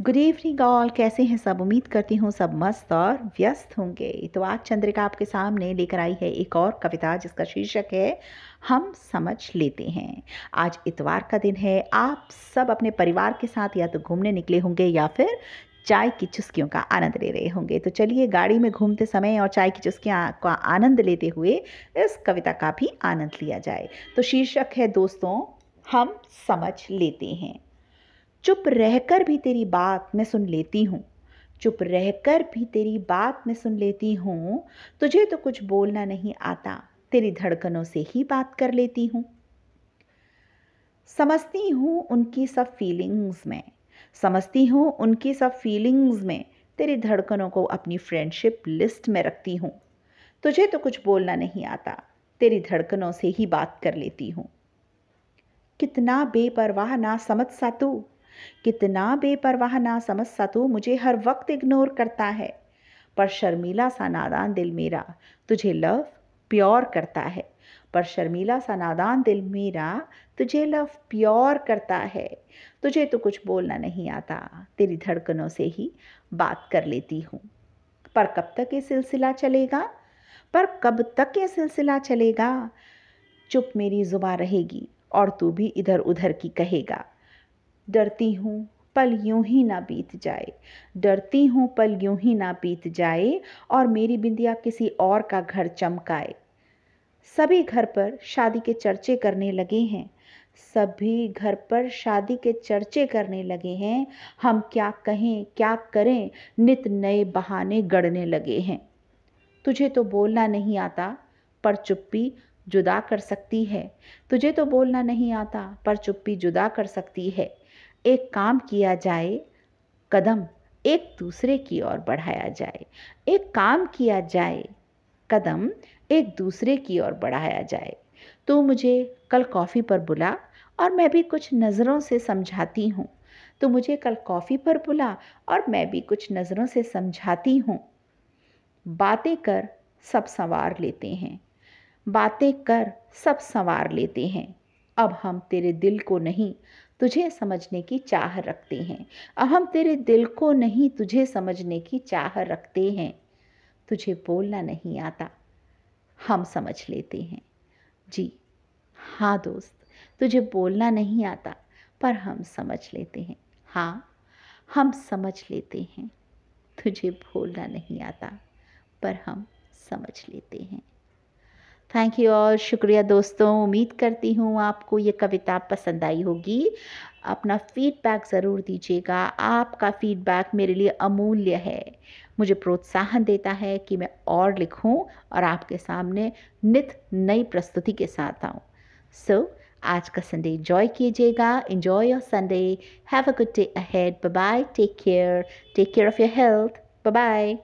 Good evening all कैसे हैं सब? उम्मीद करती हूँ सब मस्त और व्यस्त होंगे। तो आज चंद्रिका आपके सामने लेकर आई है एक और कविता, जिसका शीर्षक है, हम समझ लेते हैं। आज इतवार का दिन है। आप सब अपने परिवार के साथ या तो घूमने निकले होंगे या फिर चाय की चुस्कियों का आनंद ले रहे होंगे। तो चलिए, गाड़ी में घूमते समय और चाय की चुस्कियाँ का आनंद लेते हुए इस कविता का भी आनंद लिया जाए। तो शीर्षक है, दोस्तों, हम समझ लेते हैं। चुप रहकर भी तेरी बात मैं सुन लेती हूँ। चुप रहकर भी तेरी बात मैं सुन लेती हूँ, तुझे तो कुछ बोलना नहीं आता, तेरी धड़कनों से ही बात कर लेती हूँ। समझती हूँ उनकी सब फीलिंग्स में, समझती हूँ उनकी सब फीलिंग्स में, तेरी धड़कनों को अपनी फ्रेंडशिप लिस्ट में रखती हूँ। तुझे तो कुछ बोलना नहीं आता, तेरी धड़कनों से ही बात कर लेती हूँ। कितना बेपरवाह ना समझ सा तू। कितना बेपरवाह ना समझ सा तू मुझे हर वक्त इग्नोर करता है। पर शर्मीला सा नादान दिल मेरा तुझे लव प्योर करता है। पर शर्मीला सा नादान दिल मेरा तुझे लव प्योर करता है। तुझे तो कुछ बोलना नहीं आता, तेरी धड़कनों से ही बात कर लेती हूँ। पर कब तक ये सिलसिला चलेगा? पर कब तक ये सिलसिला चलेगा? चुप मेरी जुबा रहेगी और तू भी इधर उधर की कहेगा। डरती हूँ, पल यूँ ही ना बीत जाए। डरती हूँ, पल यूँ ही ना बीत जाए और मेरी बिंदिया किसी और का घर चमकाए। सभी घर पर शादी के चर्चे करने लगे हैं। सभी घर पर शादी के चर्चे करने लगे हैं। हम क्या कहें, क्या करें, नित नए बहाने गढ़ने लगे हैं। तुझे तो बोलना नहीं आता, पर चुप्पी जुदा कर सकती है। तुझे तो बोलना नहीं आता, पर चुप्पी जुदा कर सकती है। एक काम किया जाए, कदम एक दूसरे की ओर बढ़ाया जाए। एक काम किया जाए, कदम एक दूसरे की ओर बढ़ाया जाए। तो मुझे कल कॉफ़ी पर बुला और मैं भी कुछ नज़रों से समझाती हूँ। तो मुझे कल कॉफ़ी पर बुला और मैं भी कुछ नज़रों से समझाती हूँ। बातें कर, सब संवार लेते हैं। बातें कर, सब संवार लेते हैं। अब हम तेरे दिल को नहीं तुझे समझने की चाह रखते हैं। अब हम तेरे दिल को नहीं, तुझे समझने की चाह रखते हैं। तुझे बोलना नहीं आता, हम समझ लेते हैं। जी हाँ दोस्त, तुझे बोलना नहीं आता, पर हम समझ लेते हैं। हाँ हम समझ लेते हैं। तुझे बोलना नहीं आता, पर हम समझ लेते हैं। थैंक यू और शुक्रिया दोस्तों. उम्मीद करती हूँ आपको ये कविता पसंद आई होगी। अपना फीडबैक ज़रूर दीजिएगा। आपका फीडबैक मेरे लिए अमूल्य है। मुझे प्रोत्साहन देता है कि मैं और लिखूं और आपके सामने नित नई प्रस्तुति के साथ आऊँ। सो so, आज का संडे इंजॉय कीजिएगा। Enjoy your Sunday have a good day ahead bye bye take care take care of your health bye bye